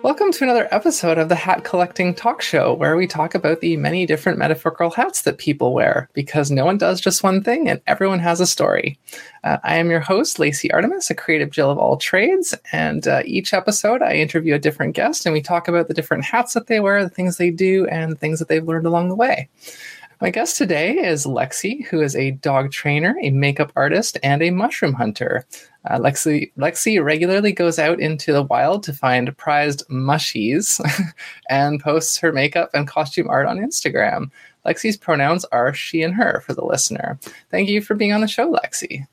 Welcome to another episode of the Hat Collecting Talk Show, where we talk about the many different metaphorical hats that people wear, because no one does just one thing and everyone has a story. Uh, I am your host, Lacey Artemis, a creative Jill of all trades, and uh, each episode I interview a different guest and we talk about the different hats that they wear, the things they do, and the things that they've learned along the way. My guest today is Lexi, who is a dog trainer, a makeup artist, and a mushroom hunter. Uh, Lexi, Lexi regularly goes out into the wild to find prized mushies and posts her makeup and costume art on Instagram. Lexi's pronouns are she and her for the listener. Thank you for being on the show, Lexi.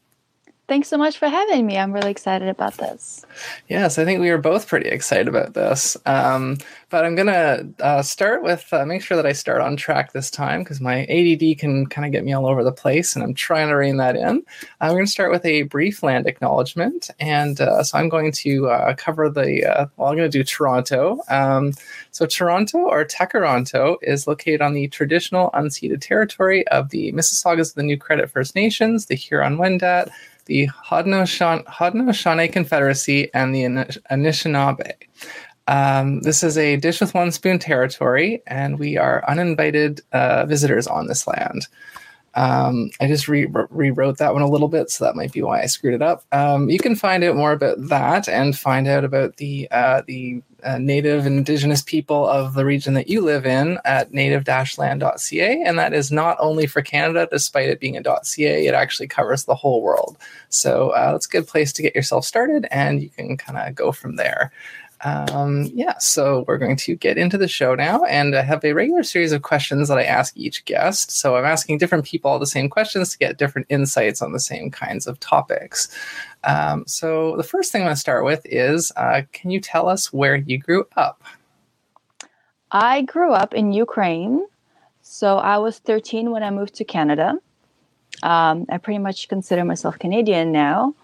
Thanks so much for having me. I'm really excited about this. Yes, I think we are both pretty excited about this. Um, but I'm going to uh, start with uh, make sure that I start on track this time because my ADD can kind of get me all over the place, and I'm trying to rein that in. I'm going to start with a brief land acknowledgement. And uh, so I'm going to uh, cover the, uh, well, I'm going to do Toronto. Um, so, Toronto or Tkaronto is located on the traditional unceded territory of the Mississaugas of the New Credit First Nations, the Huron Wendat the Haudenosaunee Confederacy, and the Anishinaabe. Um, this is a dish with one spoon territory, and we are uninvited uh, visitors on this land. Um, I just re- rewrote that one a little bit, so that might be why I screwed it up. Um, you can find out more about that and find out about the uh, the uh, native and indigenous people of the region that you live in at native-land.ca, and that is not only for Canada, despite it being a .ca, it actually covers the whole world. So uh, that's a good place to get yourself started, and you can kind of go from there. Um, yeah, so we're going to get into the show now, and I have a regular series of questions that I ask each guest. So I'm asking different people all the same questions to get different insights on the same kinds of topics. Um, so the first thing I'm going to start with is uh, can you tell us where you grew up? I grew up in Ukraine. So I was 13 when I moved to Canada. Um, I pretty much consider myself Canadian now,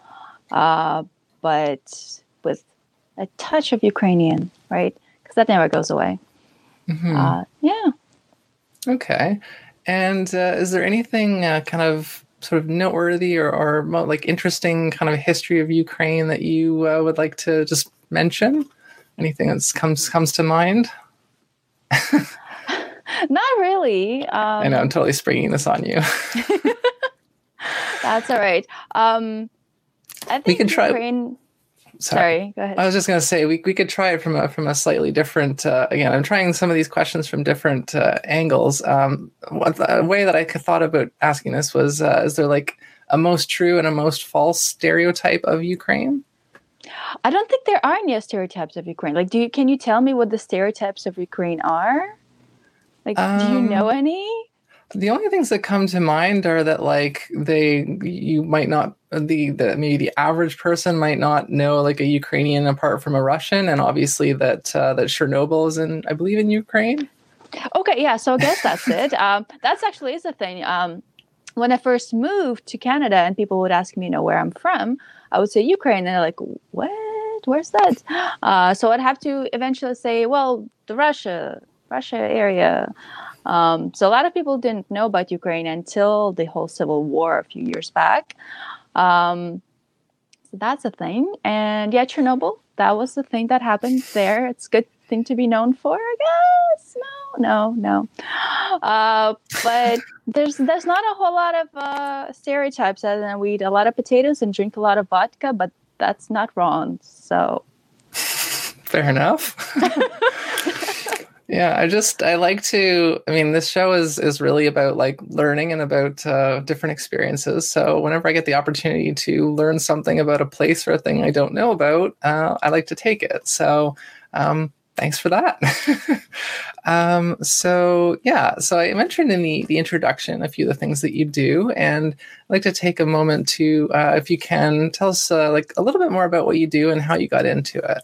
uh, but with a touch of Ukrainian, right? Because that never goes away. Mm-hmm. Uh, yeah. Okay. And uh, is there anything uh, kind of sort of noteworthy or, or like interesting kind of history of Ukraine that you uh, would like to just mention? Anything that comes comes to mind? Not really. Um, I know I'm totally springing this on you. that's all right. Um, I think we can try. Sorry. Sorry. go ahead. I was just going to say we, we could try it from a from a slightly different. Uh, again, I'm trying some of these questions from different uh, angles. Um, a way that I thought about asking this was: uh, Is there like a most true and a most false stereotype of Ukraine? I don't think there are any stereotypes of Ukraine. Like, do you can you tell me what the stereotypes of Ukraine are? Like, um, do you know um, any? The only things that come to mind are that like they you might not the the maybe the average person might not know like a Ukrainian apart from a Russian, and obviously that uh, that Chernobyl is in I believe in Ukraine. Okay, yeah. So I guess that's it. Um, that's actually is the thing. Um, when I first moved to Canada, and people would ask me, you know, where I'm from, I would say Ukraine, and they're like, "What? Where's that?" Uh, so I'd have to eventually say, "Well, the Russia, Russia area." Um, so a lot of people didn't know about Ukraine until the whole civil war a few years back. Um, so that's a thing. And yeah, Chernobyl, that was the thing that happened there. It's a good thing to be known for, I guess. No, no, no. Uh, but there's there's not a whole lot of uh, stereotypes other than we eat a lot of potatoes and drink a lot of vodka, but that's not wrong. So fair enough. Yeah, I just I like to. I mean, this show is is really about like learning and about uh, different experiences. So whenever I get the opportunity to learn something about a place or a thing I don't know about, uh, I like to take it. So um, thanks for that. um, so yeah, so I mentioned in the the introduction a few of the things that you do, and I'd like to take a moment to, uh, if you can, tell us uh, like a little bit more about what you do and how you got into it.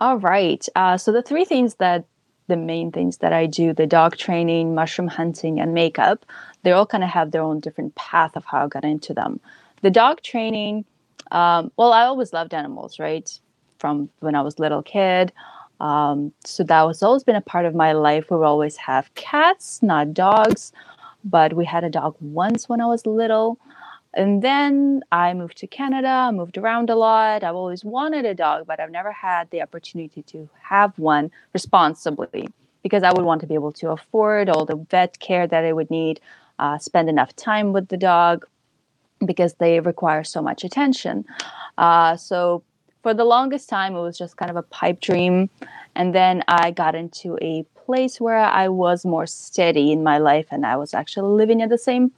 All right. Uh, so the three things that the main things that I do the dog training, mushroom hunting, and makeup they all kind of have their own different path of how I got into them. The dog training, um, well, I always loved animals, right? From when I was little kid. Um, so that was always been a part of my life. We always have cats, not dogs, but we had a dog once when I was little. And then I moved to Canada, moved around a lot. I've always wanted a dog, but I've never had the opportunity to have one responsibly because I would want to be able to afford all the vet care that I would need, uh, spend enough time with the dog because they require so much attention. Uh, so for the longest time, it was just kind of a pipe dream. And then I got into a place where I was more steady in my life and I was actually living at the same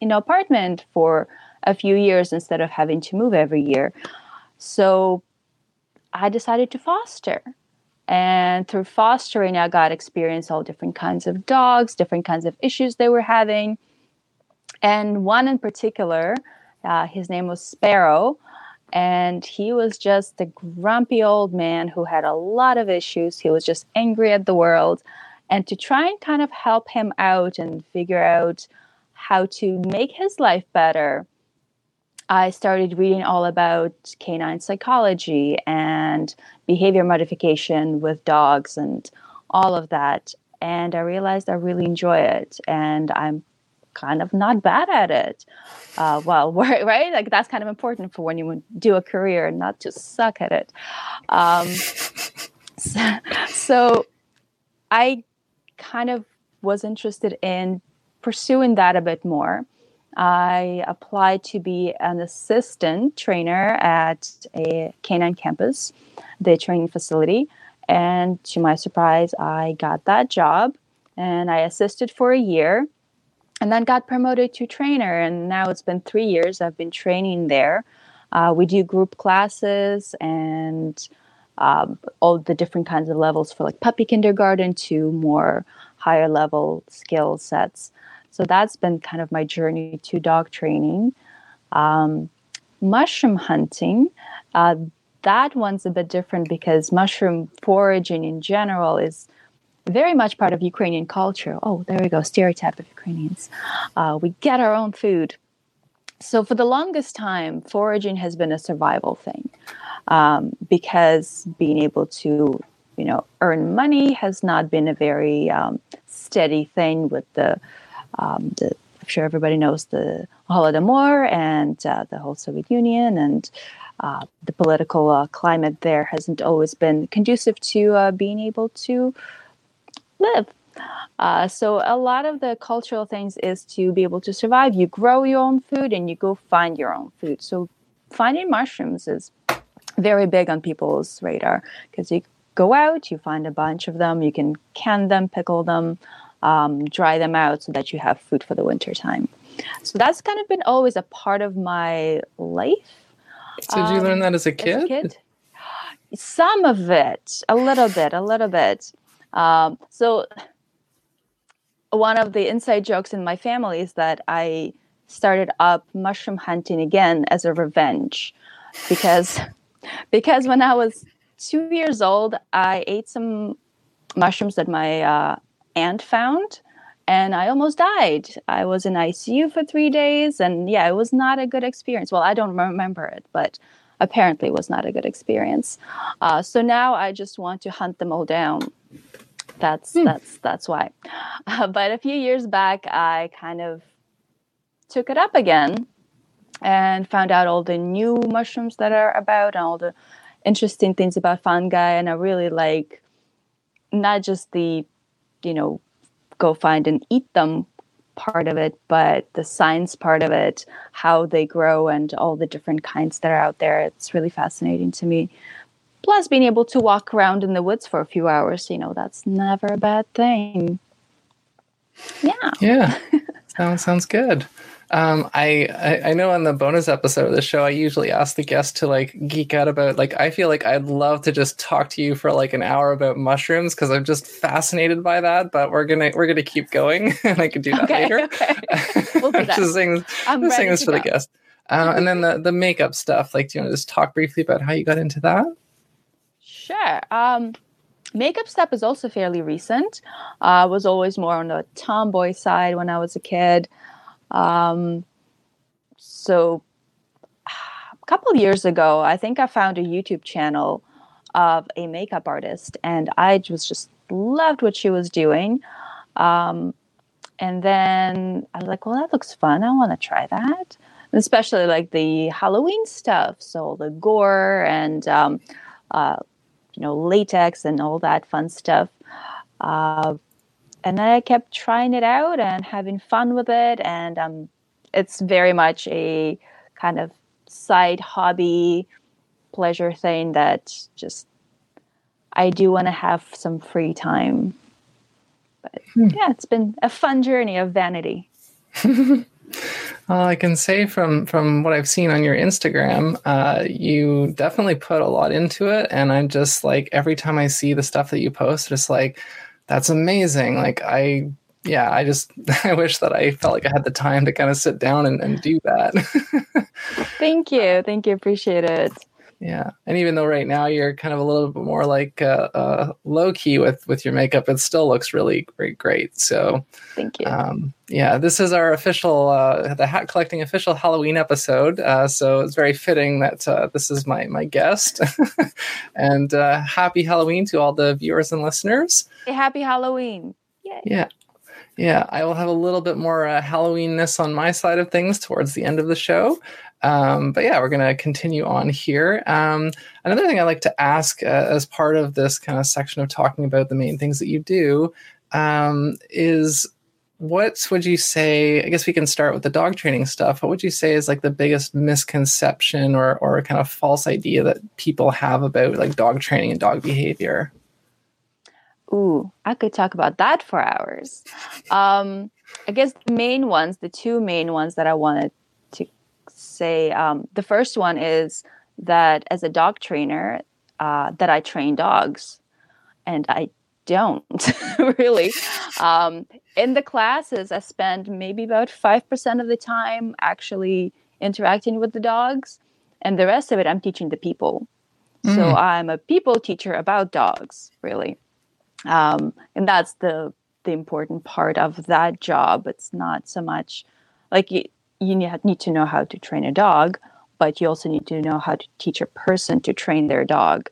you know apartment for a few years instead of having to move every year. So I decided to foster. And through fostering, I got experience all different kinds of dogs, different kinds of issues they were having. And one in particular, uh, his name was Sparrow. And he was just a grumpy old man who had a lot of issues. He was just angry at the world. And to try and kind of help him out and figure out how to make his life better, I started reading all about canine psychology and behavior modification with dogs and all of that. And I realized I really enjoy it. And I'm kind of not bad at it. Uh, well, right? Like that's kind of important for when you do a career, and not to suck at it. Um, so, so I kind of was interested in pursuing that a bit more. I applied to be an assistant trainer at a canine campus, the training facility. And to my surprise, I got that job and I assisted for a year and then got promoted to trainer. And now it's been three years I've been training there. Uh, we do group classes and um, all the different kinds of levels for like puppy kindergarten to more higher level skill sets. So that's been kind of my journey to dog training. Um, mushroom hunting, uh, that one's a bit different because mushroom foraging in general is very much part of Ukrainian culture. Oh, there we go, stereotype of Ukrainians. Uh, we get our own food. So for the longest time, foraging has been a survival thing um, because being able to, you know, earn money has not been a very um, steady thing with the um, the, I'm sure everybody knows the Holodomor and uh, the whole Soviet Union and uh, the political uh, climate there hasn't always been conducive to uh, being able to live. Uh, so a lot of the cultural things is to be able to survive. You grow your own food and you go find your own food. So finding mushrooms is very big on people's radar because you go out, you find a bunch of them, you can can them, pickle them, um, dry them out so that you have food for the winter time. So that's kind of been always a part of my life. So did you um, learn that as a kid? As a kid? Some of it, a little bit, a little bit. Um, so one of the inside jokes in my family is that I started up mushroom hunting again as a revenge because because when I was two years old, I ate some mushrooms that my uh, aunt found and I almost died. I was in ICU for three days, and yeah, it was not a good experience. Well, I don't remember it, but apparently, it was not a good experience. Uh, so now I just want to hunt them all down. That's hmm. that's that's why. Uh, but a few years back, I kind of took it up again and found out all the new mushrooms that are about and all the interesting things about fungi, and I really like not just the you know, go find and eat them part of it, but the science part of it, how they grow and all the different kinds that are out there, it's really fascinating to me. Plus, being able to walk around in the woods for a few hours, you know, that's never a bad thing. Yeah. Yeah. sounds sounds good. Um, I, I, I know on the bonus episode of the show, I usually ask the guest to like geek out about like I feel like I'd love to just talk to you for like an hour about mushrooms because I'm just fascinated by that. But we're gonna we're gonna keep going, and I can do that okay, later. Okay. We'll do that. just saying, I'm just saying this for go. the guest. Uh, and then the the makeup stuff. Like, do you want to just talk briefly about how you got into that? Sure. Um, makeup stuff is also fairly recent. Uh, I was always more on the tomboy side when I was a kid. Um, so a couple years ago, I think I found a YouTube channel of a makeup artist, and I was just loved what she was doing. Um, and then I was like, well, that looks fun. I want to try that. especially like the Halloween stuff. So the gore and um, uh, you know latex and all that fun stuff. Uh, and then I kept trying it out and having fun with it, and um, it's very much a kind of side hobby pleasure thing that just I do want to have some free time. But hmm. yeah, it's been a fun journey of vanity. Well, I can say from from what I've seen on your Instagram, uh, you definitely put a lot into it, and I'm just like every time I see the stuff that you post, just like that's amazing. Like I, yeah, I just I wish that I felt like I had the time to kind of sit down and, and do that. thank you, thank you, appreciate it. Yeah, and even though right now you're kind of a little bit more like uh, uh, low key with with your makeup, it still looks really great. Great. So thank you. Um, yeah, this is our official uh, the hat collecting official Halloween episode. Uh, so it's very fitting that uh, this is my my guest. and uh, happy Halloween to all the viewers and listeners. Happy Halloween! Yay. Yeah. Yeah, I will have a little bit more uh, Halloweenness on my side of things towards the end of the show. Um, but yeah, we're going to continue on here. Um, another thing I like to ask uh, as part of this kind of section of talking about the main things that you do um, is what would you say? I guess we can start with the dog training stuff. What would you say is like the biggest misconception or, or kind of false idea that people have about like dog training and dog behavior? Ooh, I could talk about that for hours. Um, I guess the main ones, the two main ones that I wanted to say um, the first one is that as a dog trainer, uh, that I train dogs, and I don't really. Um, in the classes, I spend maybe about five percent of the time actually interacting with the dogs, and the rest of it I'm teaching the people. Mm. So I'm a people teacher about dogs, really, um, and that's the the important part of that job. It's not so much like you need to know how to train a dog, but you also need to know how to teach a person to train their dog.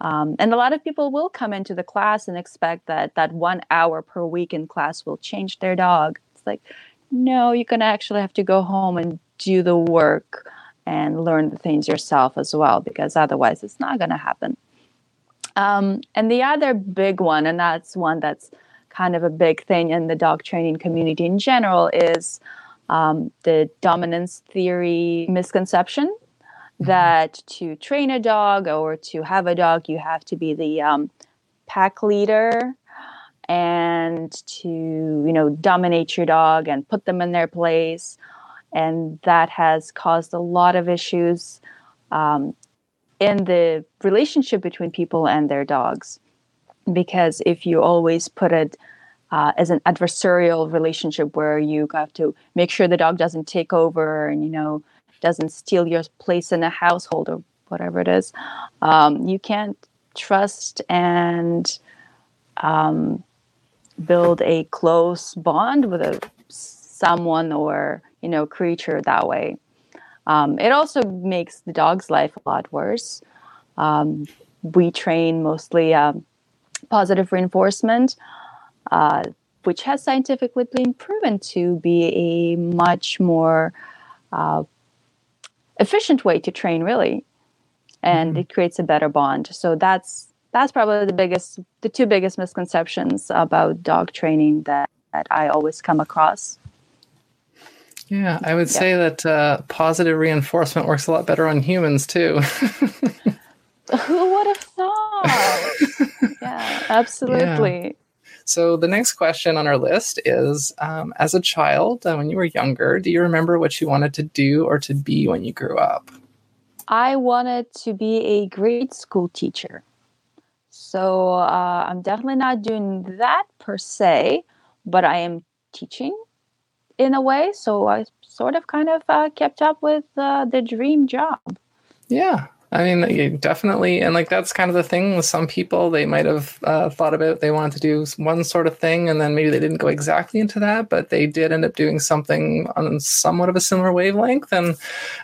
Um, and a lot of people will come into the class and expect that that one hour per week in class will change their dog. It's like, no, you're going to actually have to go home and do the work and learn the things yourself as well, because otherwise it's not going to happen. Um, and the other big one, and that's one that's kind of a big thing in the dog training community in general, is um, the dominance theory misconception mm-hmm. that to train a dog or to have a dog, you have to be the um, pack leader and to you know dominate your dog and put them in their place and that has caused a lot of issues um, in the relationship between people and their dogs. Because if you always put it uh, as an adversarial relationship where you have to make sure the dog doesn't take over and you know doesn't steal your place in the household or whatever it is um, you can't trust and um, build a close bond with a someone or you know creature that way um, it also makes the dog's life a lot worse um, we train mostly um, positive reinforcement uh, which has scientifically been proven to be a much more uh, efficient way to train, really, and mm-hmm. it creates a better bond. So that's that's probably the biggest, the two biggest misconceptions about dog training that, that I always come across. Yeah, I would yeah. say that uh, positive reinforcement works a lot better on humans too. Who would have thought? yeah, absolutely. Yeah. So the next question on our list is: um, As a child, uh, when you were younger, do you remember what you wanted to do or to be when you grew up? I wanted to be a grade school teacher. So uh, I'm definitely not doing that per se, but I am teaching in a way. So I sort of kind of uh, kept up with uh, the dream job. Yeah, I mean, definitely, and like that's kind of the thing with some people. They might have uh, thought about they wanted to do one sort of thing, and then maybe they didn't go exactly into that, but they did end up doing something on somewhat of a similar wavelength. And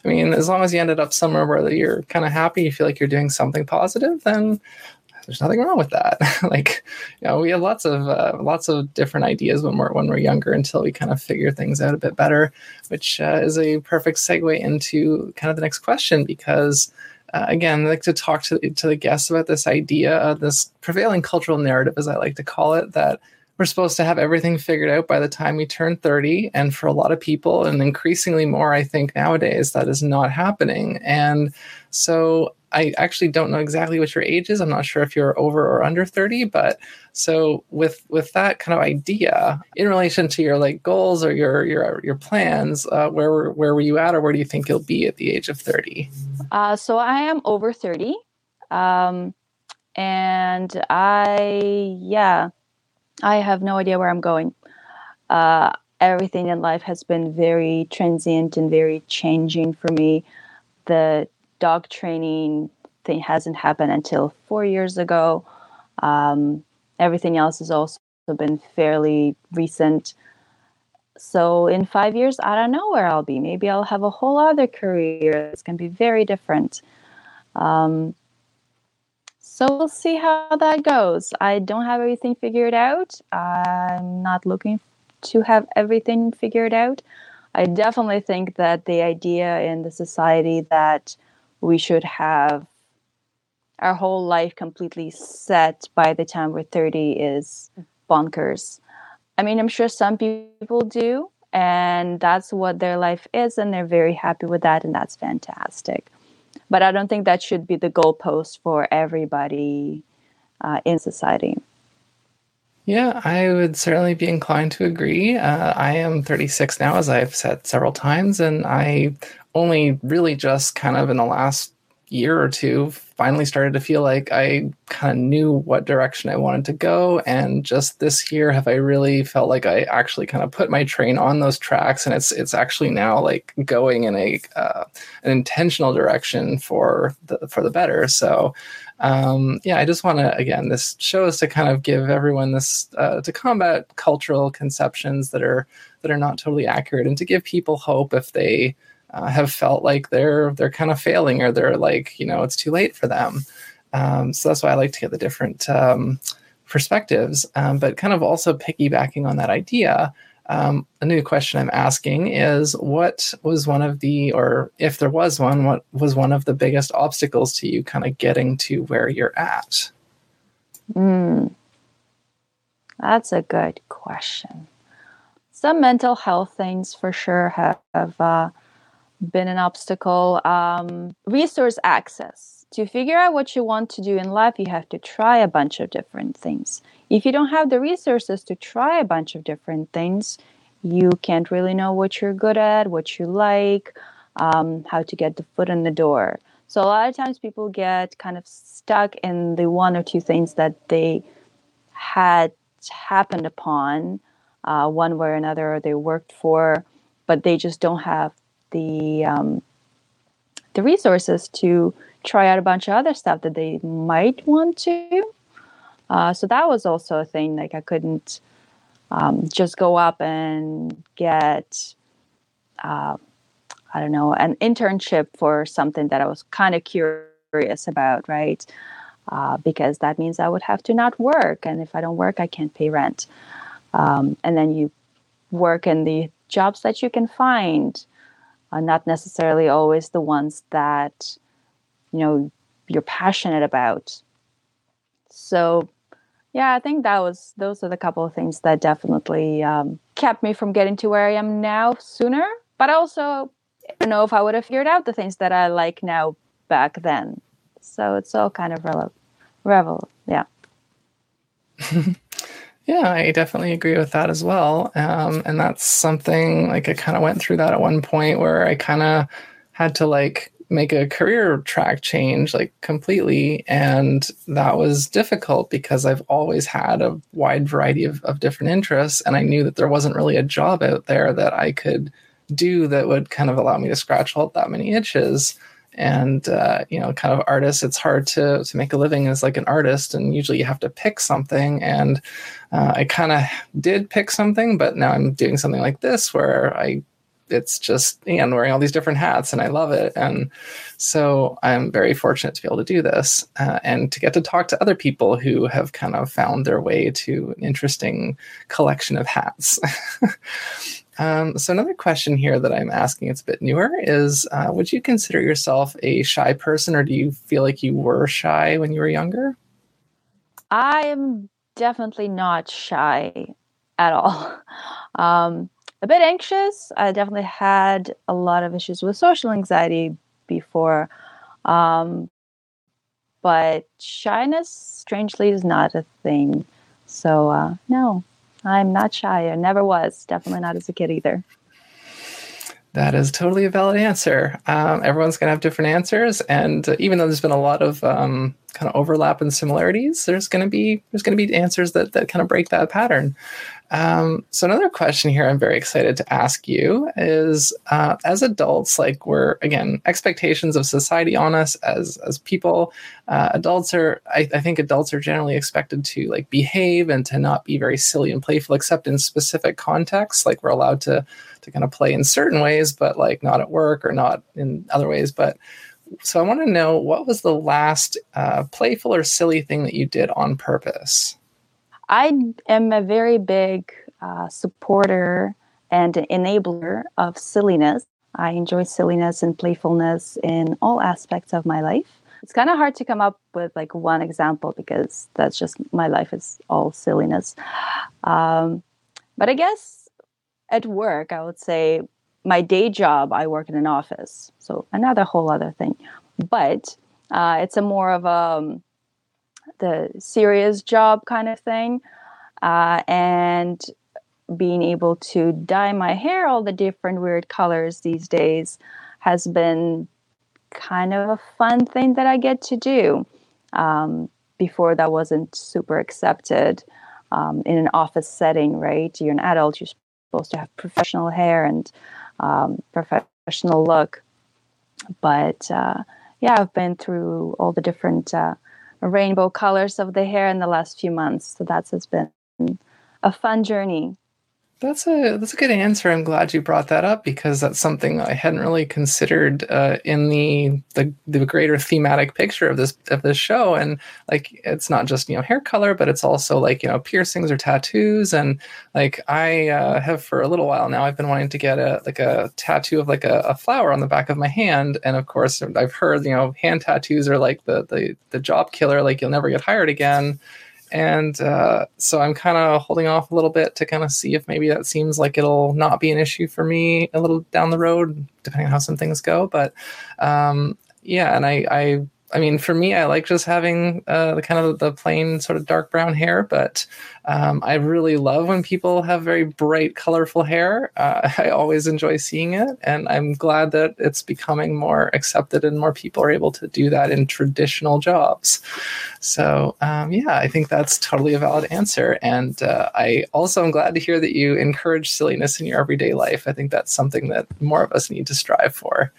I mean, as long as you ended up somewhere where you're kind of happy, you feel like you're doing something positive, then there's nothing wrong with that. like, you know, we have lots of uh, lots of different ideas when we're when we're younger until we kind of figure things out a bit better, which uh, is a perfect segue into kind of the next question because. Uh, again, I like to talk to, to the guests about this idea of this prevailing cultural narrative, as I like to call it, that we're supposed to have everything figured out by the time we turn 30. And for a lot of people, and increasingly more, I think nowadays, that is not happening. And so I actually don't know exactly what your age is. I'm not sure if you're over or under 30, but so with with that kind of idea in relation to your like goals or your your your plans, uh, where where were you at, or where do you think you'll be at the age of 30? Uh, so I am over 30, um, and I yeah, I have no idea where I'm going. Uh, everything in life has been very transient and very changing for me. The dog training thing hasn't happened until four years ago. Um, everything else has also been fairly recent. So in five years, I don't know where I'll be. Maybe I'll have a whole other career that's going to be very different. Um, so we'll see how that goes. I don't have everything figured out. I'm not looking to have everything figured out. I definitely think that the idea in the society that we should have our whole life completely set by the time we're 30 is bonkers. I mean, I'm sure some people do, and that's what their life is, and they're very happy with that, and that's fantastic but I don't think that should be the goalpost for everybody uh, in society. Yeah, I would certainly be inclined to agree. Uh, I am 36 now, as I've said several times, and I only really just kind of in the last year or two finally started to feel like I kind of knew what direction I wanted to go. And just this year have I really felt like I actually kind of put my train on those tracks and it's it's actually now like going in a uh, an intentional direction for the for the better. So um, yeah, I just want to again, this show is to kind of give everyone this uh, to combat cultural conceptions that are that are not totally accurate and to give people hope if they uh, have felt like they're they're kind of failing or they're like you know it's too late for them. Um, so that's why I like to get the different um, perspectives, um, but kind of also piggybacking on that idea. Um, a new question I'm asking is what was one of the, or if there was one, what was one of the biggest obstacles to you kind of getting to where you're at? Mm, that's a good question. Some mental health things for sure have, have uh, been an obstacle. Um, resource access. To figure out what you want to do in life, you have to try a bunch of different things. If you don't have the resources to try a bunch of different things, you can't really know what you're good at, what you like, um, how to get the foot in the door. So, a lot of times people get kind of stuck in the one or two things that they had happened upon uh, one way or another, or they worked for, but they just don't have the um, the resources to try out a bunch of other stuff that they might want to. Uh, so that was also a thing. Like I couldn't um, just go up and get, uh, I don't know, an internship for something that I was kind of curious about, right? Uh, because that means I would have to not work, and if I don't work, I can't pay rent. Um, and then you work in the jobs that you can find not necessarily always the ones that you know you're passionate about. So yeah i think that was those are the couple of things that definitely um, kept me from getting to where i am now sooner. But also i don't know if i would have figured out the things that i like now back then. So it's all kind of revel revel yeah Yeah, I definitely agree with that as well. Um, and that's something like I kind of went through that at one point where I kind of had to like make a career track change like completely. And that was difficult because I've always had a wide variety of, of different interests. And I knew that there wasn't really a job out there that I could do that would kind of allow me to scratch all that many itches and uh, you know kind of artists it's hard to to make a living as like an artist and usually you have to pick something. And uh, i kind of did pick something but now i'm doing something like this where i it's just and wearing all these different hats and i love it. And so i'm very fortunate to be able to do this uh, and to get to talk to other people who have kind of found their way to an interesting collection of hats um, so another question here that i'm asking it's a bit newer is uh, would you consider yourself a shy person or do you feel like you were shy when you were younger i am definitely not shy at all um, a bit anxious. I definitely had a lot of issues with social anxiety before. Um, but shyness, strangely, is not a thing. So, uh, no, I'm not shy. I never was. Definitely not as a kid either. That is totally a valid answer. Um, everyone's going to have different answers, and even though there's been a lot of um, kind of overlap and similarities, there's going to be there's going to be answers that that kind of break that pattern. Um, so another question here I'm very excited to ask you is uh, as adults, like we're again expectations of society on us as as people. Uh, adults are I, I, think adults are generally expected to like behave and to not be very silly and playful, except in specific contexts. Like we're allowed to to kind of play in certain ways, but like not at work or not in other ways. But so I want to know what was the last uh, playful or silly thing that you did on purpose. I am a very big uh, supporter and enabler of silliness. I enjoy silliness and playfulness in all aspects of my life. It's kind of hard to come up with like one example because that's just my life is all silliness. Um, but I guess at work, I would say my day job, I work in an office, so another whole other thing. But uh, it's a more of a um, the serious job kind of thing. Uh, and being able to dye my hair all the different weird colors these days has been kind of a fun thing that I get to do. Um, before that wasn't super accepted um, in an office setting, right? You're an adult, you're supposed to have professional hair and um, professional look. But uh, yeah, I've been through all the different uh, rainbow colors of the hair in the last few months. So that's has been a fun journey. That's a that's a good answer. I'm glad you brought that up because that's something I hadn't really considered uh, in the, the the greater thematic picture of this of this show. And like, it's not just you know hair color, but it's also like you know piercings or tattoos. And like, I uh, have for a little while now, I've been wanting to get a like a tattoo of like a, a flower on the back of my hand. And of course, I've heard you know hand tattoos are like the the the job killer. Like you'll never get hired again and uh, so I'm kind of holding off a little bit to kind of see if maybe that seems like it'll not be an issue for me a little down the road, depending on how some things go. But um, yeah, and I, I I mean, for me, I like just having uh, the kind of the plain sort of dark brown hair, but um, I really love when people have very bright, colorful hair. Uh, I always enjoy seeing it, and I'm glad that it's becoming more accepted and more people are able to do that in traditional jobs. So, um, yeah, I think that's totally a valid answer. And uh, I also am glad to hear that you encourage silliness in your everyday life. I think that's something that more of us need to strive for.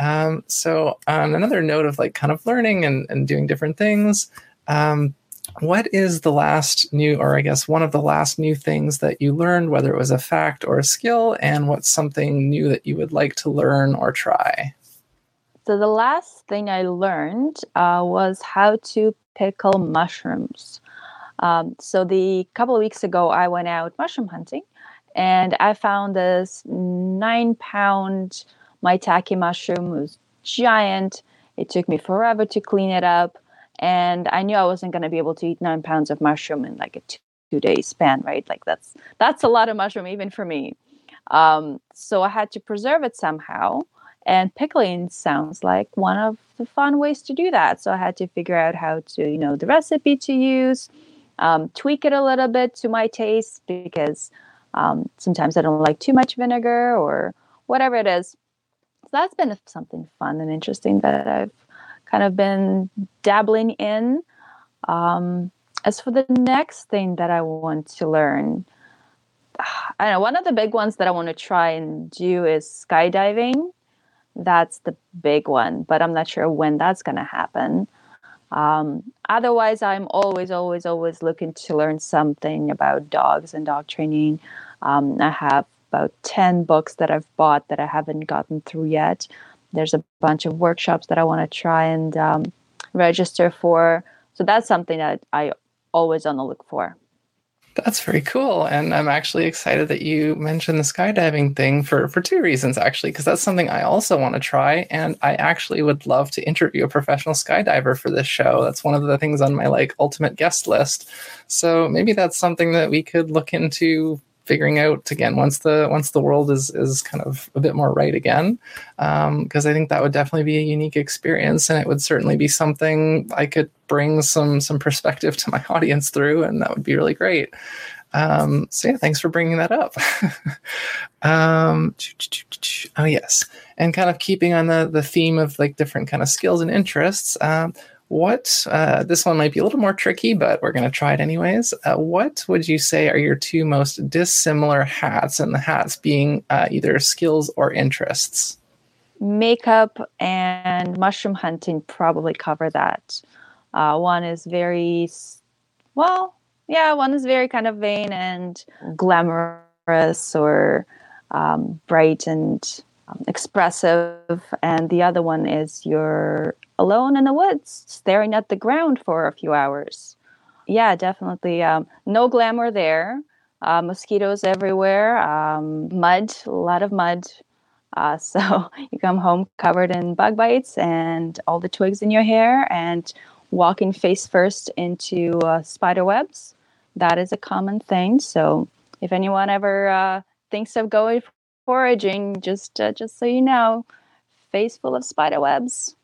Um, so on another note of like kind of learning and, and doing different things, um, what is the last new, or I guess one of the last new things that you learned, whether it was a fact or a skill, and what's something new that you would like to learn or try? So the last thing I learned uh, was how to pickle mushrooms. Um, so the couple of weeks ago, I went out mushroom hunting, and I found this nine pound maitake mushroom was giant. It took me forever to clean it up. And I knew I wasn't going to be able to eat nine pounds of mushroom in like a two, two day span, right? Like that's that's a lot of mushroom even for me. Um, so I had to preserve it somehow. And pickling sounds like one of the fun ways to do that. So I had to figure out how to, you know, the recipe to use, um, tweak it a little bit to my taste because um, sometimes I don't like too much vinegar or whatever it is that's been something fun and interesting that I've kind of been dabbling in. Um, as for the next thing that I want to learn, I know. One of the big ones that I want to try and do is skydiving. That's the big one, but I'm not sure when that's going to happen. Um, otherwise, I'm always, always, always looking to learn something about dogs and dog training. Um, I have about 10 books that I've bought that I haven't gotten through yet. There's a bunch of workshops that I want to try and um, register for. So that's something that I always on the look for. That's very cool. And I'm actually excited that you mentioned the skydiving thing for, for two reasons, actually, because that's something I also want to try. And I actually would love to interview a professional skydiver for this show. That's one of the things on my like ultimate guest list. So maybe that's something that we could look into figuring out again once the once the world is is kind of a bit more right again because um, i think that would definitely be a unique experience and it would certainly be something i could bring some some perspective to my audience through and that would be really great. Um, so yeah thanks for bringing that up. Um, oh yes. And kind of keeping on the the theme of like different kind of skills and interests um, what uh, this one might be a little more tricky, but we're going to try it anyways. Uh, what would you say are your two most dissimilar hats, and the hats being uh, either skills or interests? Makeup and mushroom hunting probably cover that. Uh, one is very, well, yeah, one is very kind of vain and glamorous or um, bright and um, expressive, and the other one is your alone in the woods, staring at the ground for a few hours. Yeah, definitely. Um, no glamour there. Uh, mosquitoes everywhere, um, mud, a lot of mud. Uh, so you come home covered in bug bites and all the twigs in your hair, and walking face first into uh, spider webs. That is a common thing. So if anyone ever uh, thinks of going foraging, just uh, just so you know, face full of spider webs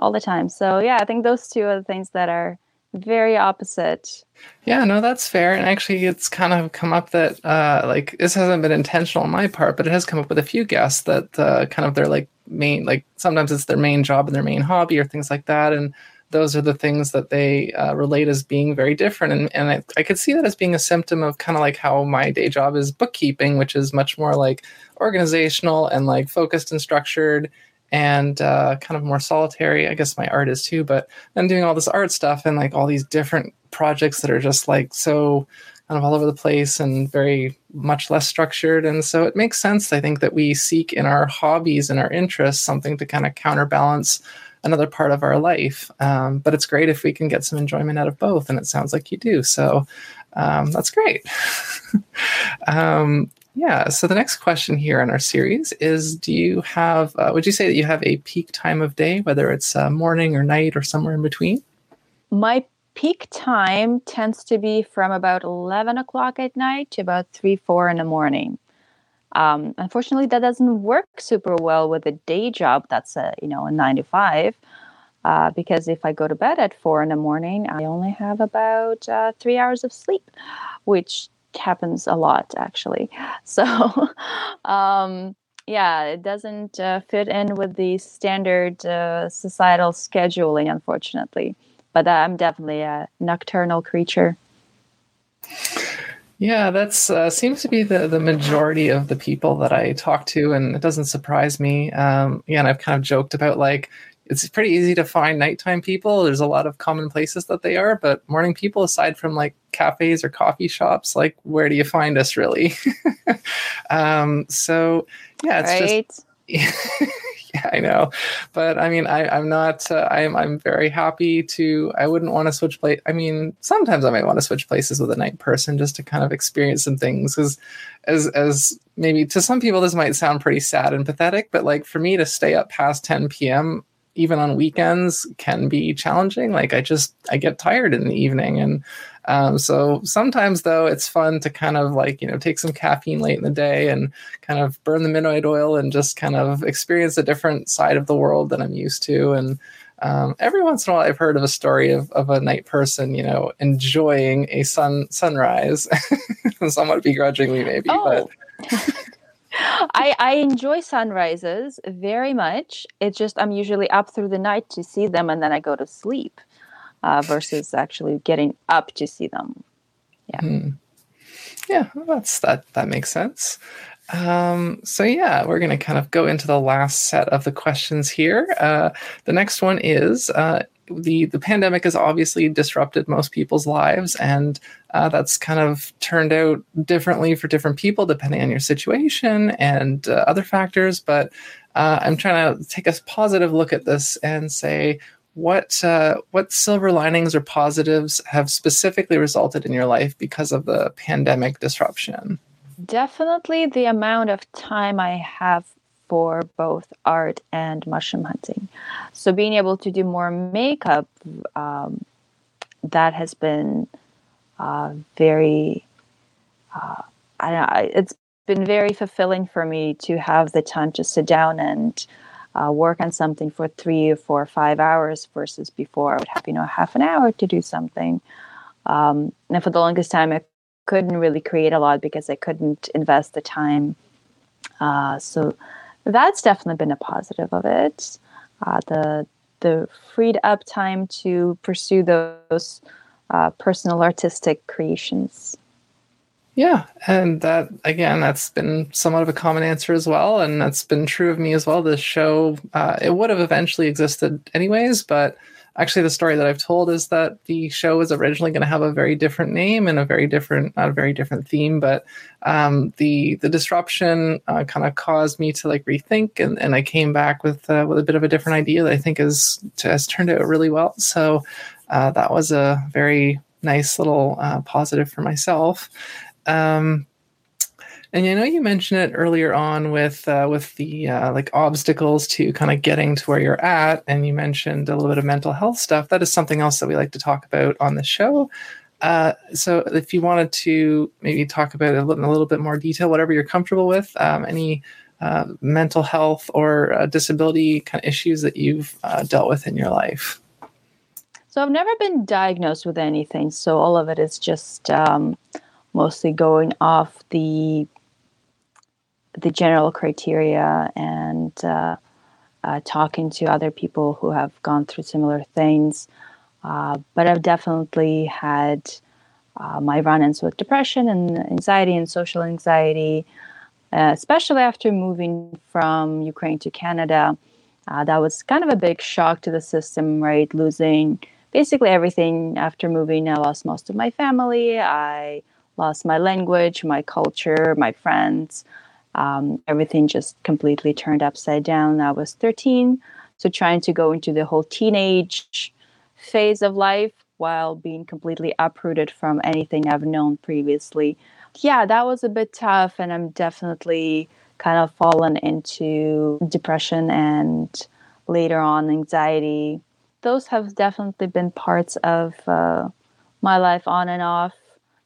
all the time. So yeah, I think those two are the things that are very opposite. Yeah, no, that's fair. And actually, it's kind of come up that uh, like this hasn't been intentional on my part, but it has come up with a few guests that uh, kind of their like main like sometimes it's their main job and their main hobby or things like that, and those are the things that they uh, relate as being very different. And, and I, I could see that as being a symptom of kind of like how my day job is bookkeeping, which is much more like organizational and like focused and structured and uh, kind of more solitary. I guess my art is too, but then doing all this art stuff and like all these different projects that are just like so kind of all over the place and very much less structured. And so it makes sense, I think, that we seek in our hobbies and our interests something to kind of counterbalance another part of our life. Um, but it's great if we can get some enjoyment out of both, and it sounds like you do. So um, that's great. um, yeah. So the next question here in our series is: Do you have? Uh, would you say that you have a peak time of day, whether it's uh, morning or night or somewhere in between? My peak time tends to be from about eleven o'clock at night to about three, four in the morning. Um, unfortunately, that doesn't work super well with a day job that's a you know a nine to five. Uh, because if I go to bed at four in the morning, I only have about uh, three hours of sleep, which happens a lot actually. So, um, yeah, it doesn't uh, fit in with the standard uh, societal scheduling, unfortunately. But I'm definitely a nocturnal creature. Yeah, that's uh, seems to be the the majority of the people that I talk to, and it doesn't surprise me. Um, yeah, and I've kind of joked about like it's pretty easy to find nighttime people. There's a lot of common places that they are, but morning people, aside from like cafes or coffee shops, like where do you find us really? um, so yeah, it's right. just. yeah, I know, but I mean, I, I'm not. Uh, I'm I'm very happy to. I wouldn't want to switch place. I mean, sometimes I might want to switch places with a night person just to kind of experience some things. Because as as maybe to some people this might sound pretty sad and pathetic, but like for me to stay up past 10 p.m even on weekends can be challenging. Like I just I get tired in the evening, and um, so sometimes though it's fun to kind of like you know take some caffeine late in the day and kind of burn the midnight oil and just kind of experience a different side of the world than I'm used to. And um, every once in a while, I've heard of a story of, of a night person, you know, enjoying a sun sunrise, somewhat begrudgingly maybe, oh. but. I, I enjoy sunrises very much. It's just I'm usually up through the night to see them and then I go to sleep uh, versus actually getting up to see them. Yeah. Mm. Yeah, that's that that makes sense. Um, so yeah, we're going to kind of go into the last set of the questions here. Uh, the next one is uh, the the pandemic has obviously disrupted most people's lives, and uh, that's kind of turned out differently for different people depending on your situation and uh, other factors. But uh, I'm trying to take a positive look at this and say what uh, what silver linings or positives have specifically resulted in your life because of the pandemic disruption? Definitely the amount of time I have for both art and mushroom hunting. So being able to do more makeup, um, that has been uh, very. Uh, I don't know, it's been very fulfilling for me to have the time to sit down and uh, work on something for three or four or five hours versus before I would have, you know, half an hour to do something. Um, and for the longest time, I couldn't really create a lot because I couldn't invest the time. Uh, so that's definitely been a positive of it. Uh, the the freed up time to pursue those uh, personal artistic creations. Yeah, and that again, that's been somewhat of a common answer as well, and that's been true of me as well. This show, uh, it would have eventually existed anyways, but actually, the story that I've told is that the show was originally going to have a very different name and a very different, not a very different theme, but um, the the disruption uh, kind of caused me to like rethink, and, and I came back with uh, with a bit of a different idea that I think is has turned out really well. So uh, that was a very nice little uh, positive for myself. Um, and I know you mentioned it earlier on with uh, with the uh, like obstacles to kind of getting to where you're at, and you mentioned a little bit of mental health stuff. That is something else that we like to talk about on the show. Uh, so, if you wanted to maybe talk about it in a little bit more detail, whatever you're comfortable with, um, any uh, mental health or uh, disability kind of issues that you've uh, dealt with in your life. So, I've never been diagnosed with anything. So, all of it is just. Um, mostly going off the the general criteria and uh, uh, talking to other people who have gone through similar things. Uh, but I've definitely had uh, my run-ins with depression and anxiety and social anxiety, uh, especially after moving from Ukraine to Canada. Uh, that was kind of a big shock to the system, right? Losing basically everything after moving. I lost most of my family. I lost my language, my culture, my friends. Um, everything just completely turned upside down. I was 13, so trying to go into the whole teenage phase of life while being completely uprooted from anything I've known previously. Yeah, that was a bit tough, and I'm definitely kind of fallen into depression and later on anxiety. Those have definitely been parts of uh, my life on and off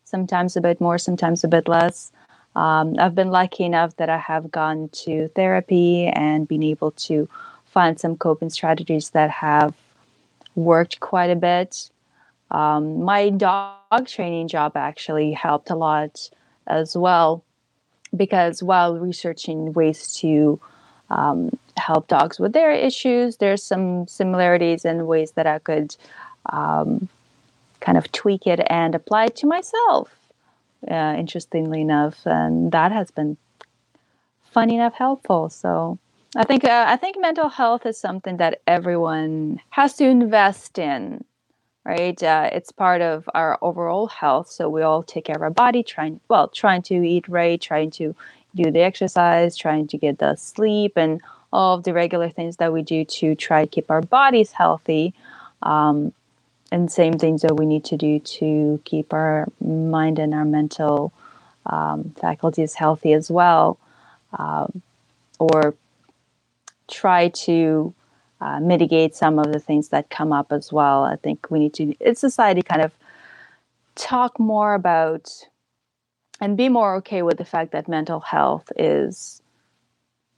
sometimes a bit more, sometimes a bit less. Um, I've been lucky enough that I have gone to therapy and been able to find some coping strategies that have worked quite a bit. Um, my dog training job actually helped a lot as well because while researching ways to um, help dogs with their issues, there's some similarities and ways that I could um, kind of tweak it and apply it to myself. Uh, interestingly enough, and that has been fun enough helpful. So I think uh, I think mental health is something that everyone has to invest in. Right, uh, it's part of our overall health. So we all take care of our body, trying well, trying to eat right, trying to do the exercise, trying to get the sleep, and all of the regular things that we do to try to keep our bodies healthy. Um, and same things that we need to do to keep our mind and our mental um, faculties healthy as well, um, or try to uh, mitigate some of the things that come up as well. I think we need to, in society, kind of talk more about and be more okay with the fact that mental health is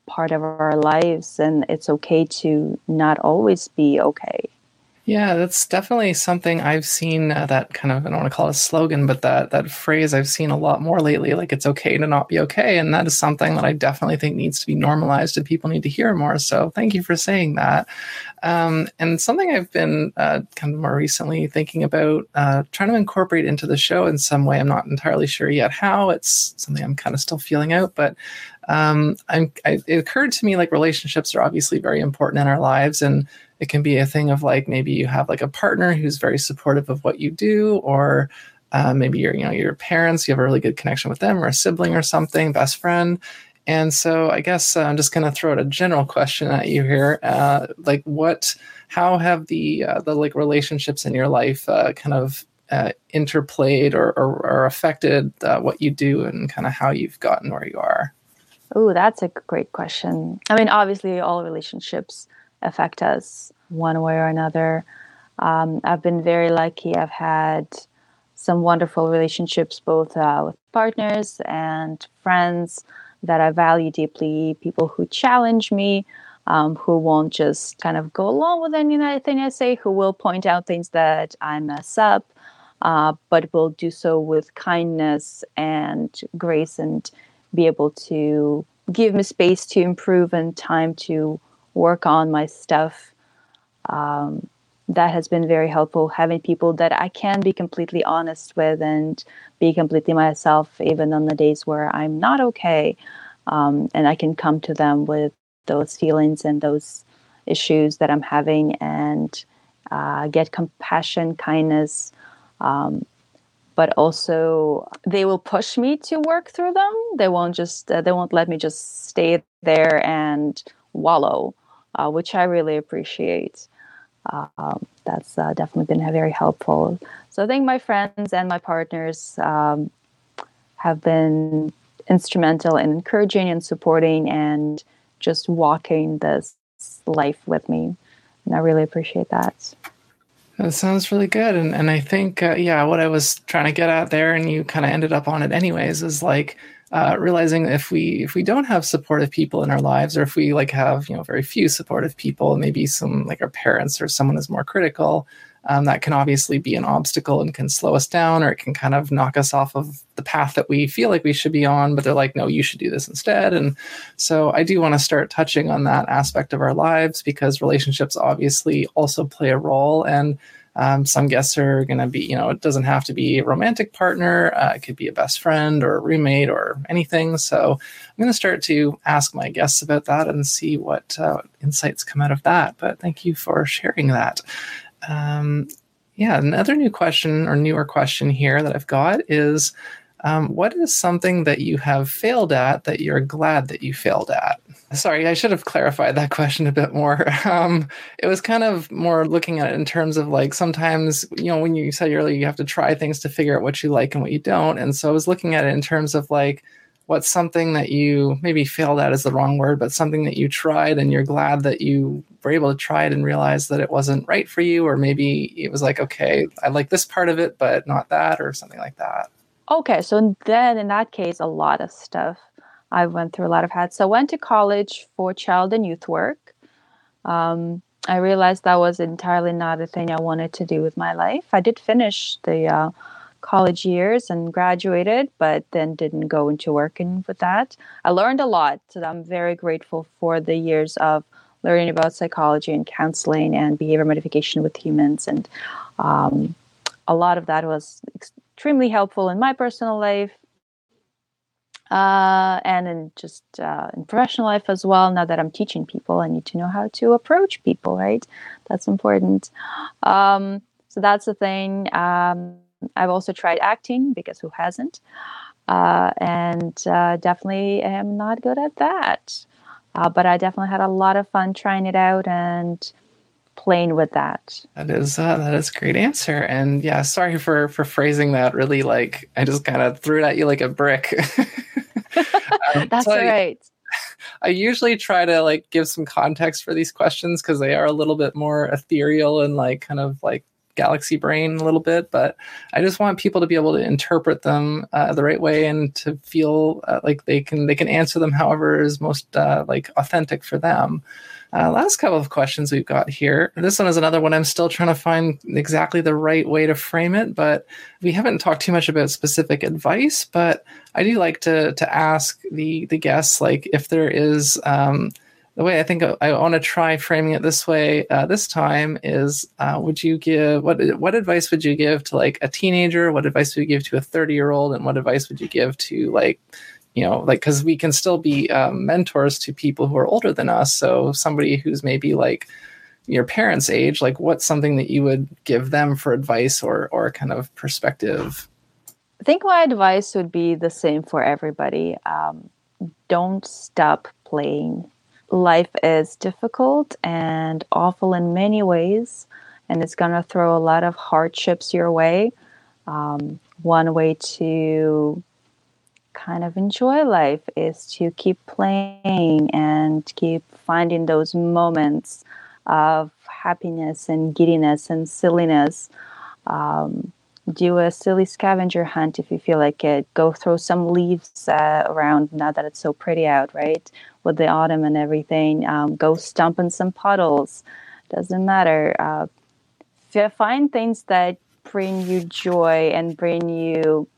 part of our lives and it's okay to not always be okay. Yeah, that's definitely something I've seen uh, that kind of I don't want to call it a slogan, but that that phrase I've seen a lot more lately. Like it's okay to not be okay, and that is something that I definitely think needs to be normalized, and people need to hear more. So thank you for saying that. Um, and something I've been uh, kind of more recently thinking about uh, trying to incorporate into the show in some way. I'm not entirely sure yet how. It's something I'm kind of still feeling out, but um, I, it occurred to me like relationships are obviously very important in our lives, and it can be a thing of like maybe you have like a partner who's very supportive of what you do, or uh, maybe your you know your parents, you have a really good connection with them, or a sibling or something, best friend. And so I guess uh, I'm just going to throw out a general question at you here, uh, like what, how have the uh, the like relationships in your life uh, kind of uh, interplayed or, or, or affected what you do and kind of how you've gotten where you are? Oh, that's a great question. I mean, obviously, all relationships affect us one way or another. Um, I've been very lucky. I've had some wonderful relationships, both uh, with partners and friends that I value deeply, people who challenge me, um, who won't just kind of go along with anything I say, who will point out things that I mess up, uh, but will do so with kindness and grace and be able to give me space to improve and time to work on my stuff. Um, that has been very helpful having people that I can be completely honest with and be completely myself, even on the days where I'm not okay. Um, and I can come to them with those feelings and those issues that I'm having and uh, get compassion, kindness, um, but also they will push me to work through them. They won't just uh, they won't let me just stay there and wallow, uh, which I really appreciate. Um, that's uh, definitely been very helpful. So I think my friends and my partners um, have been instrumental in encouraging and supporting and just walking this life with me, and I really appreciate that. That sounds really good. And, and I think, uh, yeah, what I was trying to get at there, and you kind of ended up on it anyways, is like uh, realizing if we if we don't have supportive people in our lives, or if we like have you know very few supportive people, maybe some like our parents or someone is more critical, um, that can obviously be an obstacle and can slow us down, or it can kind of knock us off of the path that we feel like we should be on. But they're like, no, you should do this instead. And so I do want to start touching on that aspect of our lives because relationships obviously also play a role. And um, some guests are going to be, you know, it doesn't have to be a romantic partner. Uh, it could be a best friend or a roommate or anything. So I'm going to start to ask my guests about that and see what uh, insights come out of that. But thank you for sharing that. Um, yeah, another new question or newer question here that I've got is um, what is something that you have failed at that you're glad that you failed at? Sorry, I should have clarified that question a bit more. Um, it was kind of more looking at it in terms of like sometimes, you know, when you said earlier, you have to try things to figure out what you like and what you don't. And so I was looking at it in terms of like, what's something that you maybe failed at is the wrong word, but something that you tried and you're glad that you were able to try it and realize that it wasn't right for you, or maybe it was like, okay, I like this part of it, but not that, or something like that. Okay, so then in that case, a lot of stuff. I went through a lot of hats. So I went to college for child and youth work. Um, I realized that was entirely not a thing I wanted to do with my life. I did finish the uh, college years and graduated, but then didn't go into working with that. I learned a lot, so I'm very grateful for the years of learning about psychology and counseling and behavior modification with humans. And um, a lot of that was extremely helpful in my personal life uh, and in just uh, in professional life as well. Now that I'm teaching people, I need to know how to approach people, right? That's important. Um, so that's the thing. Um, I've also tried acting because who hasn't? Uh, and uh, definitely am not good at that. Uh, but I definitely had a lot of fun trying it out and playing with that. That is uh, that is a great answer. And yeah, sorry for for phrasing that. Really, like I just kind of threw it at you like a brick. um, That's so right. I, I usually try to like give some context for these questions because they are a little bit more ethereal and like kind of like galaxy brain a little bit, but I just want people to be able to interpret them uh, the right way and to feel uh, like they can they can answer them however is most uh, like authentic for them. Uh, last couple of questions we've got here. This one is another one I'm still trying to find exactly the right way to frame it, but we haven't talked too much about specific advice. But I do like to to ask the the guests like if there is um, the way I think I, want to try framing it this way uh, this time is uh, would you give what what advice would you give to like a teenager what advice would you give to a 30 year old and what advice would you give to like you know like because we can still be um, mentors to people who are older than us so somebody who's maybe like your parents' age, like what's something that you would give them for advice or or kind of perspective? I think my advice would be the same for everybody. Um, don't stop playing. Life is difficult and awful in many ways, and it's going to throw a lot of hardships your way. Um, one way to kind of enjoy life is to keep playing and keep finding those moments of happiness and giddiness and silliness. Um, do a silly scavenger hunt if you feel like it. Go throw some leaves uh, around now that it's so pretty out, right? With the autumn and everything. Um, go stomp in some puddles. Doesn't matter. Uh, find things that bring you joy and bring you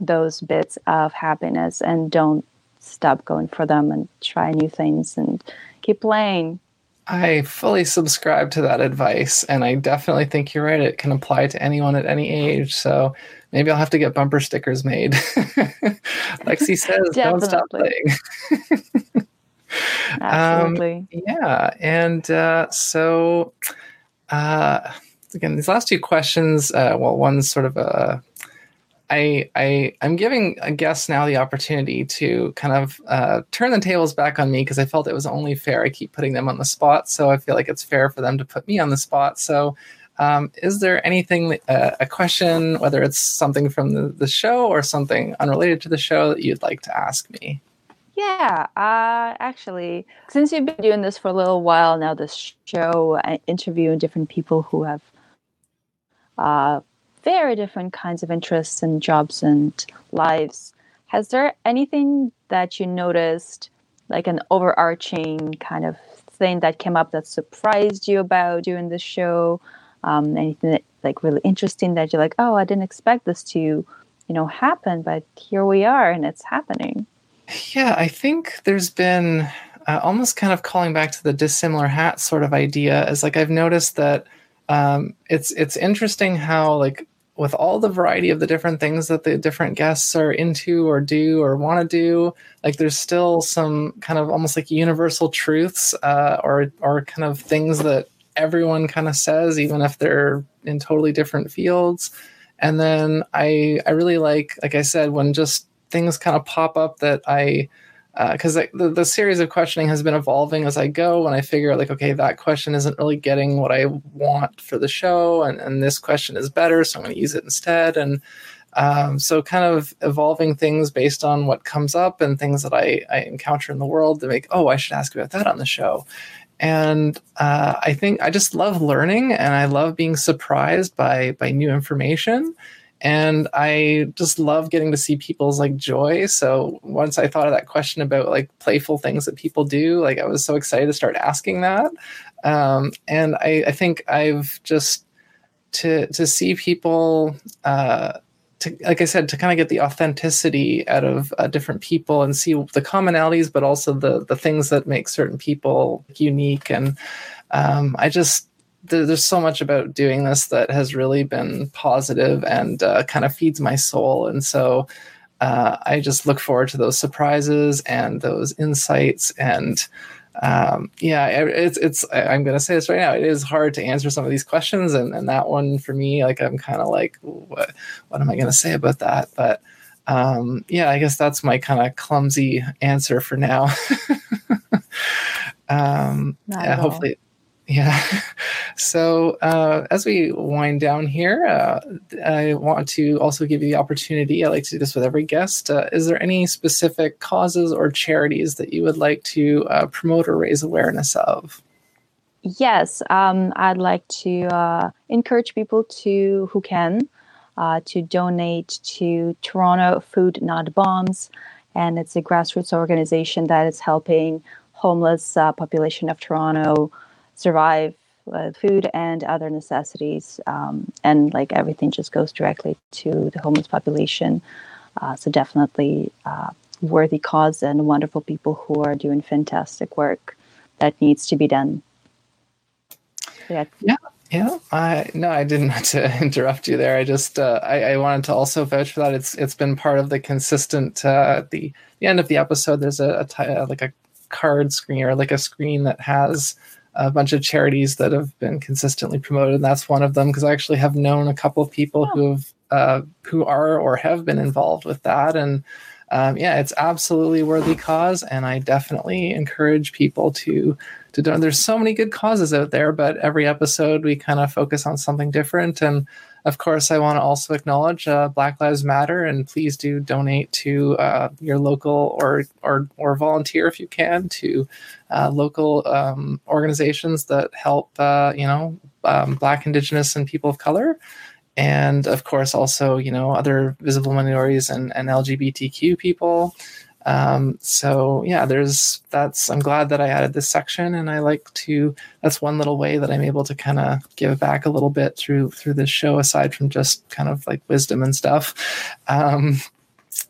those bits of happiness and don't stop going for them and try new things and keep playing. I fully subscribe to that advice, and I definitely think you're right. It can apply to anyone at any age. So maybe I'll have to get bumper stickers made. Lexi says, "Don't stop playing." Absolutely. Um, yeah, and uh, so uh, again, these last two questions. Uh, well, one's sort of a I, I I'm giving a guest now the opportunity to kind of uh, turn the tables back on me because I felt it was only fair. I keep putting them on the spot, so I feel like it's fair for them to put me on the spot. So, um, is there anything, uh, a question, whether it's something from the, the show or something unrelated to the show, that you'd like to ask me? Yeah, uh, actually, since you've been doing this for a little while now, this show, uh, interviewing different people who have uh, very different kinds of interests and jobs and lives. Has there anything that you noticed, like an overarching kind of thing that came up that surprised you about doing the show? Um, anything that, like really interesting that you're like, oh, I didn't expect this to, you know, happen, but here we are and it's happening. Yeah, I think there's been uh, almost kind of calling back to the dissimilar hat sort of idea. Is like I've noticed that um, it's it's interesting how like with all the variety of the different things that the different guests are into or do or want to do like there's still some kind of almost like universal truths uh, or or kind of things that everyone kind of says even if they're in totally different fields. And then i i really like like i said when just things kind of pop up that i because uh, the, the series of questioning has been evolving as I go, and I figure out like, okay, that question isn't really getting what I want for the show, and, and this question is better, so I'm going to use it instead. And um, so, kind of evolving things based on what comes up and things that I, I encounter in the world to make, oh, I should ask about that on the show. And uh, I think I just love learning, and I love being surprised by by new information and i just love getting to see people's like joy so once i thought of that question about like playful things that people do like i was so excited to start asking that um, and I, I think i've just to to see people uh, to, like I said, to kind of get the authenticity out of uh, different people and see the commonalities, but also the the things that make certain people unique. And um, I just there's so much about doing this that has really been positive and uh, kind of feeds my soul. And so uh, I just look forward to those surprises and those insights. And um, yeah, it's, it's, I'm going to say this right now. It is hard to answer some of these questions. And, and that one for me, like, I'm kind of like, what, what am I going to say about that? But um, yeah, I guess that's my kind of clumsy answer for now. um, yeah, hopefully, yeah. So, uh, as we wind down here, uh, I want to also give you the opportunity. I like to do this with every guest. Uh, is there any specific causes or charities that you would like to uh, promote or raise awareness of? Yes, um, I'd like to uh, encourage people to who can uh, to donate to Toronto Food Not Bombs, and it's a grassroots organization that is helping homeless population of Toronto survive uh, food and other necessities, um, and like everything just goes directly to the homeless population. Uh, so definitely uh, worthy cause and wonderful people who are doing fantastic work that needs to be done. Yeah. Yeah. Yeah, I no, I didn't want to interrupt you there. I just uh, I, I, wanted to also vouch for that. It's it's been part of the consistent uh, at the the end of the episode. There's a, a t- uh, like a card screen or like a screen that has a bunch of charities that have been consistently promoted. And that's one of them because I actually have known a couple of people oh. who have uh, who are or have been involved with that. And um, yeah, it's absolutely worthy cause, and I definitely encourage people to to do. There's so many good causes out there, but every episode we kind of focus on something different. And of course, I want to also acknowledge uh, Black Lives Matter, and please do donate to uh, your local or or or volunteer if you can to uh, local um, organizations that help uh, you know um, Black, Indigenous, and people of color. And of course also you know other visible minorities and, and lgbtq people um, so yeah there's that's i'm glad that i added this section and i like to that's one little way that i'm able to kind of give back a little bit through through this show aside from just kind of like wisdom and stuff. Um,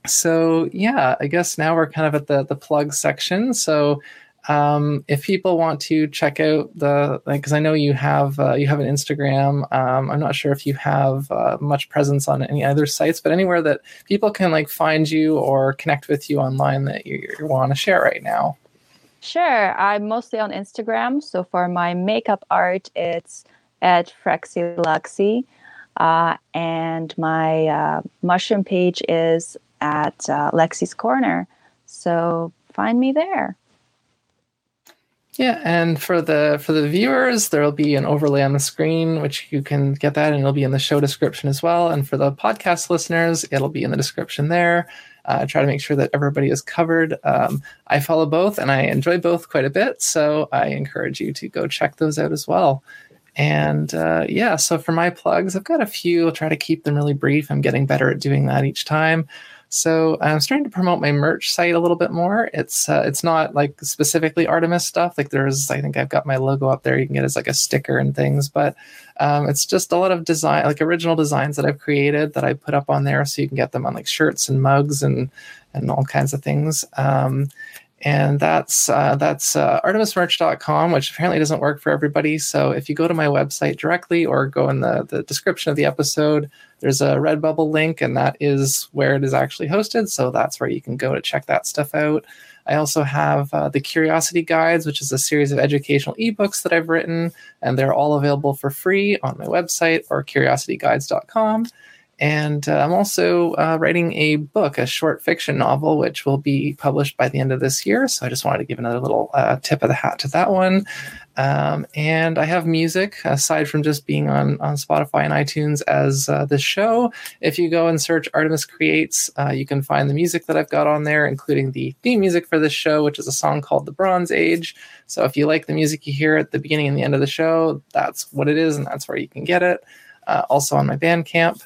so yeah i guess now we're kind of at the the plug section. So um, if people want to check out the because like, I know you have uh, you have an Instagram. Um, I'm not sure if you have uh, much presence on any other sites, but anywhere that people can like find you or connect with you online that you, you want to share right now. Sure, I'm mostly on Instagram. So for my makeup art, it's at Frexy Luxy, uh, and my uh, mushroom page is at uh, Lexi's Corner. So find me there. Yeah, and for the for the viewers, there'll be an overlay on the screen, which you can get that, and it'll be in the show description as well. And for the podcast listeners, it'll be in the description there. Uh, try to make sure that everybody is covered. Um, I follow both, and I enjoy both quite a bit, so I encourage you to go check those out as well. And uh, yeah, so for my plugs, I've got a few. I'll try to keep them really brief. I'm getting better at doing that each time. So I'm starting to promote my merch site a little bit more. It's uh, it's not like specifically Artemis stuff. Like there's, I think I've got my logo up there. You can get as like a sticker and things, but um, it's just a lot of design, like original designs that I've created that I put up on there, so you can get them on like shirts and mugs and and all kinds of things. Um, and that's uh, that's uh, artemismerch.com which apparently doesn't work for everybody so if you go to my website directly or go in the, the description of the episode there's a redbubble link and that is where it is actually hosted so that's where you can go to check that stuff out. I also have uh, the curiosity guides which is a series of educational ebooks that i've written and they're all available for free on my website or curiosityguides.com and uh, I'm also uh, writing a book, a short fiction novel, which will be published by the end of this year. So I just wanted to give another little uh, tip of the hat to that one. Um, and I have music aside from just being on, on Spotify and iTunes as uh, the show. If you go and search Artemis Creates, uh, you can find the music that I've got on there, including the theme music for this show, which is a song called The Bronze Age. So if you like the music you hear at the beginning and the end of the show, that's what it is, and that's where you can get it. Uh, also on my Bandcamp.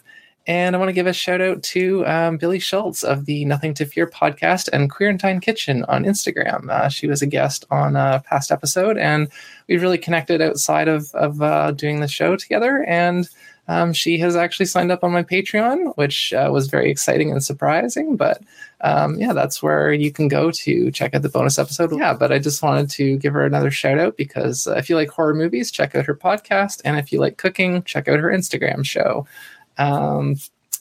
And I want to give a shout out to um, Billy Schultz of the Nothing to Fear podcast and Queerentine Kitchen on Instagram. Uh, she was a guest on a past episode, and we've really connected outside of, of uh, doing the show together. And um, she has actually signed up on my Patreon, which uh, was very exciting and surprising. But um, yeah, that's where you can go to check out the bonus episode. Yeah, but I just wanted to give her another shout out because uh, if you like horror movies, check out her podcast. And if you like cooking, check out her Instagram show. Um,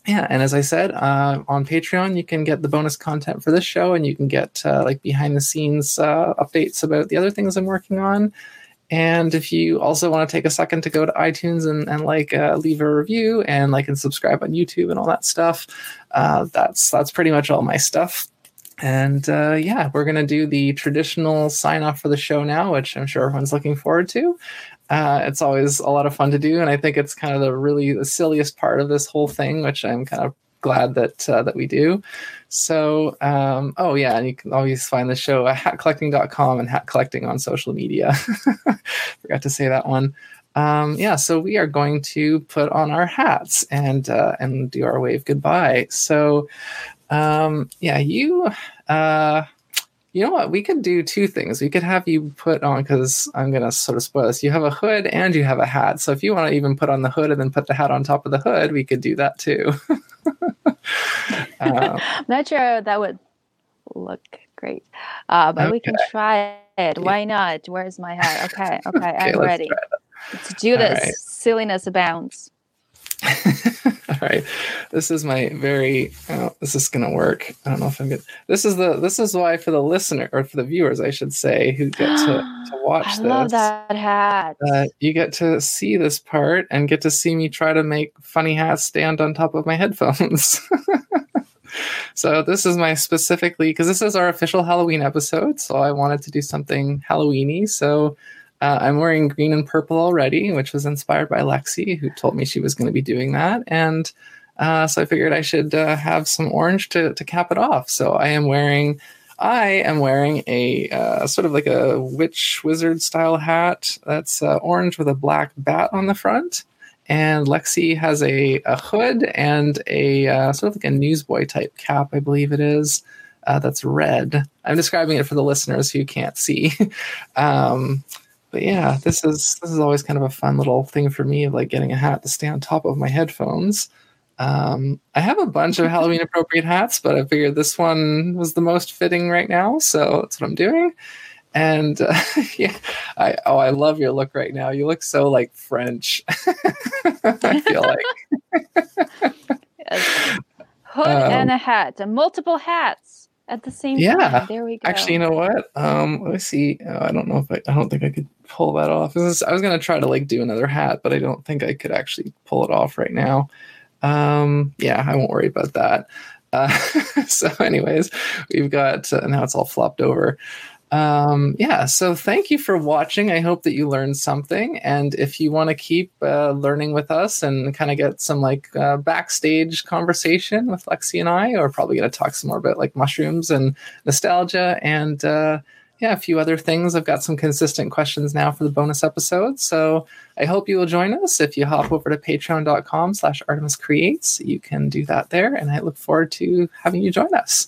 yeah, and as I said, uh, on Patreon, you can get the bonus content for this show, and you can get uh, like behind the scenes uh, updates about the other things I'm working on. And if you also want to take a second to go to iTunes and, and like uh, leave a review and like and subscribe on YouTube and all that stuff, uh, that's that's pretty much all my stuff. And uh, yeah, we're gonna do the traditional sign off for the show now, which I'm sure everyone's looking forward to. Uh, it's always a lot of fun to do, and I think it's kind of the really the silliest part of this whole thing, which I'm kind of glad that uh, that we do. So, um, oh yeah, and you can always find the show at hatcollecting.com and hat collecting on social media. Forgot to say that one. Um, yeah, so we are going to put on our hats and uh, and do our wave goodbye. So, um, yeah, you. Uh, you know what? We could do two things. We could have you put on because I'm gonna sort of spoil this. You have a hood and you have a hat. So if you want to even put on the hood and then put the hat on top of the hood, we could do that too. um, I'm not sure that would look great, uh, but okay. we can try it. Why not? Where's my hat? Okay, okay, okay I'm ready. To do this, right. silliness abounds. All right, this is my very. Oh, this is gonna work. I don't know if I'm good. This is the. This is why for the listener or for the viewers, I should say, who get to, to watch I this. love that hat. Uh, you get to see this part and get to see me try to make funny hats stand on top of my headphones. so this is my specifically because this is our official Halloween episode, so I wanted to do something Halloweeny. So uh, I'm wearing green and purple already, which was inspired by Lexi, who told me she was going to be doing that, and uh, so I figured I should uh, have some orange to to cap it off. So I am wearing. I am wearing a uh, sort of like a witch wizard style hat that's uh, orange with a black bat on the front. And Lexi has a, a hood and a uh, sort of like a newsboy type cap, I believe it is, that's red. I'm describing it for the listeners who can't see. um, but yeah, this is this is always kind of a fun little thing for me of like getting a hat to stay on top of my headphones. Um, I have a bunch of Halloween appropriate hats, but I figured this one was the most fitting right now, so that's what I'm doing. And uh, yeah, I oh I love your look right now. You look so like French. I feel like Yes. Hood Um, and a hat, and multiple hats at the same Yeah. time. There we go. actually, you know what? Um, let me see. Oh, I don't know if I, I don't think I could pull that off. Is- I was gonna try to like do another hat, but I don't think I could actually pull it off right now. Um, yeah, I won't worry about that. Uh, so, anyways, we've got uh, now it's all flopped over. Um, yeah, so thank you for watching. I hope that you learned something. And if you want to keep uh, learning with us and kind of get some like uh, backstage conversation with Lexi and I, or probably going to talk some more about like mushrooms and nostalgia and uh, yeah, a few other things. I've got some consistent questions now for the bonus episode. So I hope you will join us. If you hop over to patreon.com slash Artemis Creates, you can do that there. And I look forward to having you join us.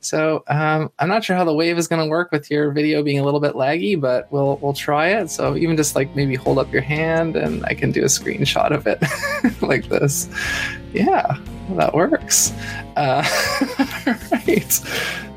So um, I'm not sure how the wave is going to work with your video being a little bit laggy, but we'll we'll try it. So even just like maybe hold up your hand and I can do a screenshot of it like this. Yeah, that works. Uh, right.